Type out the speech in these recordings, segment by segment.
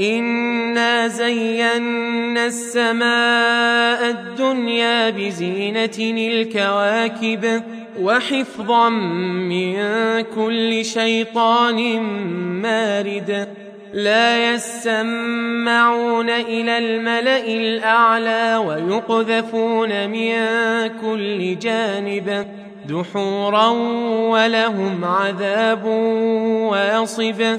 انا زينا السماء الدنيا بزينه الكواكب وحفظا من كل شيطان مارد لا يسمعون إلى الملا الاعلى ويقذفون من كل جانب دحورا ولهم عذاب واصب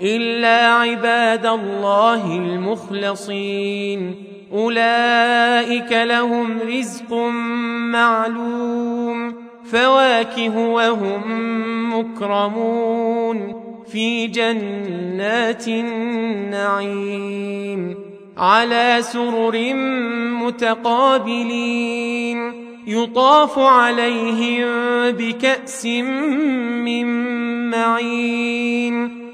إلا عباد الله المخلصين. أولئك لهم رزق معلوم. فواكه وهم مكرمون. في جنات النعيم. على سرر متقابلين. يطاف عليهم بكأس من معين.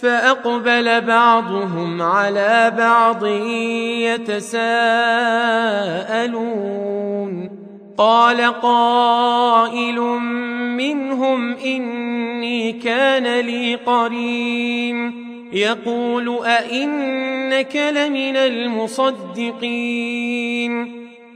فأقبل بعضهم على بعض يتساءلون. قال قائل منهم إني كان لي قرين يقول أئنك لمن المصدقين.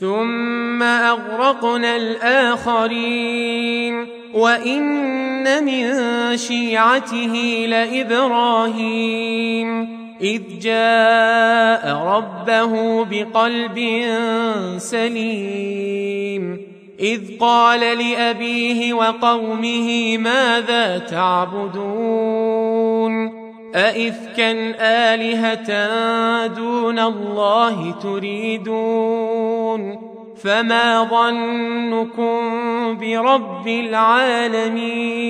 ثم أغرقنا الآخرين. وإن من شيعته لإبراهيم. إذ جاء ربه بقلب سليم. إذ قال لأبيه وقومه ماذا تعبدون؟ أئفكا آلهة دون الله تريدون؟ فما ظنكم برب العالمين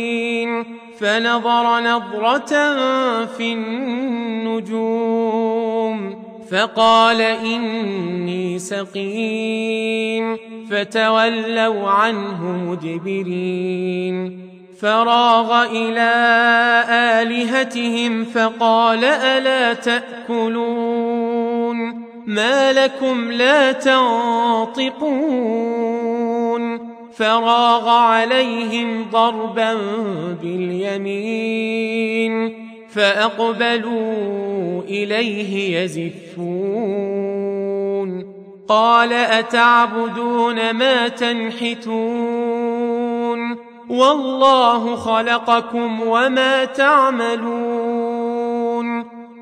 فنظر نظرة في النجوم فقال إني سقيم فتولوا عنه مدبرين فراغ إلى آلهتهم فقال ألا تأكلون ما لكم لا تنطقون فراغ عليهم ضربا باليمين فأقبلوا إليه يزفون قال اتعبدون ما تنحتون والله خلقكم وما تعملون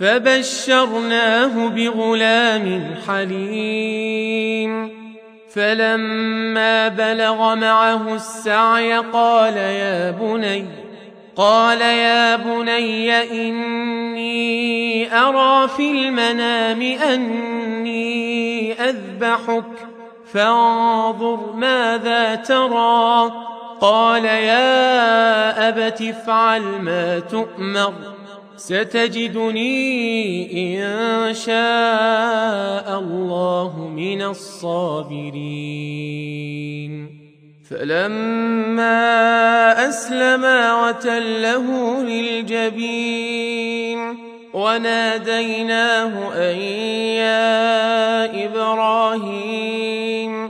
فبشرناه بغلام حليم. فلما بلغ معه السعي قال يا بني قال يا بني إني أرى في المنام أني أذبحك فانظر ماذا ترى. قال يا أبت افعل ما تؤمر. ستجدني إن شاء الله من الصابرين. فلما اسلما وتله للجبين وناديناه أن يا إبراهيم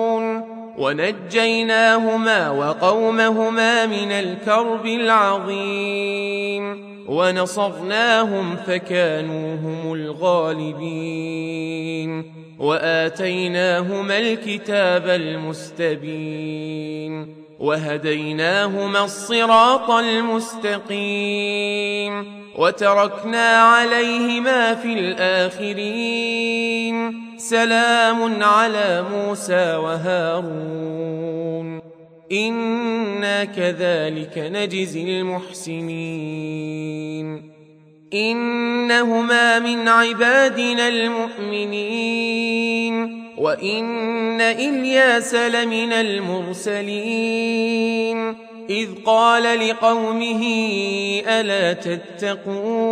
ونجيناهما وقومهما من الكرب العظيم. ونصرناهم فكانوا هم الغالبين. وآتيناهما الكتاب المستبين. وهديناهما الصراط المستقيم. وتركنا عليهما في الآخرين. سلام على موسى وهارون. إنا كذلك نجزي المحسنين. إنهما من عبادنا المؤمنين. وإن إلياس لمن المرسلين. إذ قال لقومه ألا تتقون؟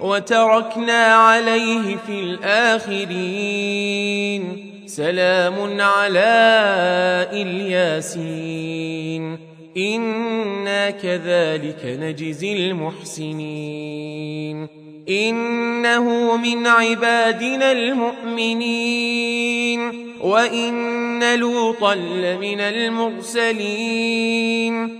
وتركنا عليه في الآخرين. سلام على إلياسين. إنا كذلك نجزي المحسنين. إنه من عبادنا المؤمنين. وإن لوطا لمن المرسلين.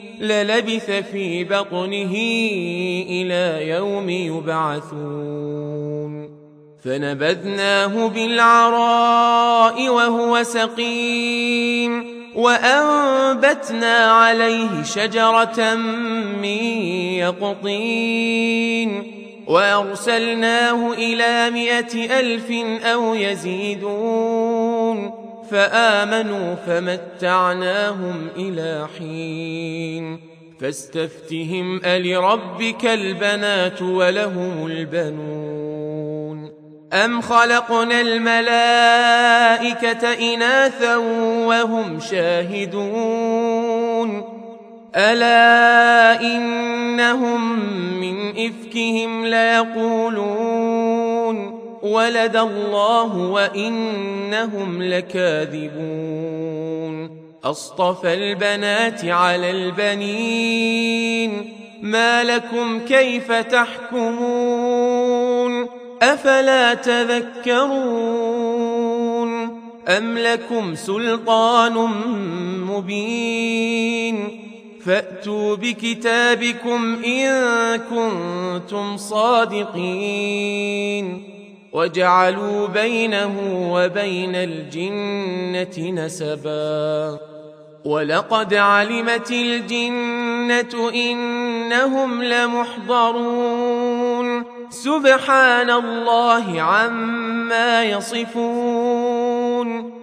للبث في بطنه إلى يوم يبعثون. فنبذناه بالعراء وهو سقيم وأنبتنا عليه شجرة من يقطين. وأرسلناه إلى مائة ألف أو يزيدون فآمنوا فمتعناهم إلى حين فاستفتهم ألربك البنات ولهم البنون أم خلقنا الملائكة إناثا وهم شاهدون ألا إنهم من إفكهم ليقولون ولد الله وإنهم لكاذبون أصطفى البنات على البنين ما لكم كيف تحكمون أفلا تذكرون أم لكم سلطان مبين فأتوا بكتابكم إن كنتم صادقين. وجعلوا بينه وبين الجنة نسبا. ولقد علمت الجنة إنهم لمحضرون. سبحان الله عما يصفون.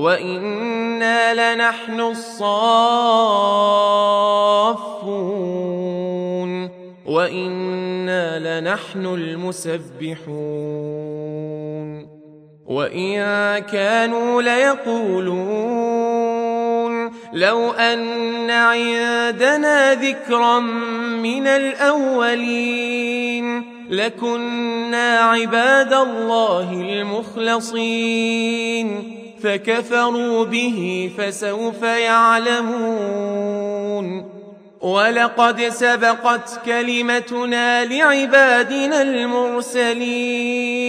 وإنا لنحن الصافون وإنا لنحن المسبحون وإن كانوا ليقولون لو أن عندنا ذكرا من الأولين لكنا عباد الله المخلصين فكفروا به فسوف يعلمون. ولقد سبقت كلمتنا لعبادنا المرسلين.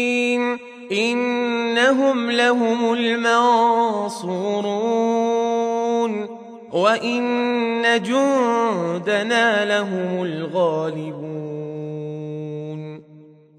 إنهم لهم المنصورون. وإن جندنا لهم الغالبون.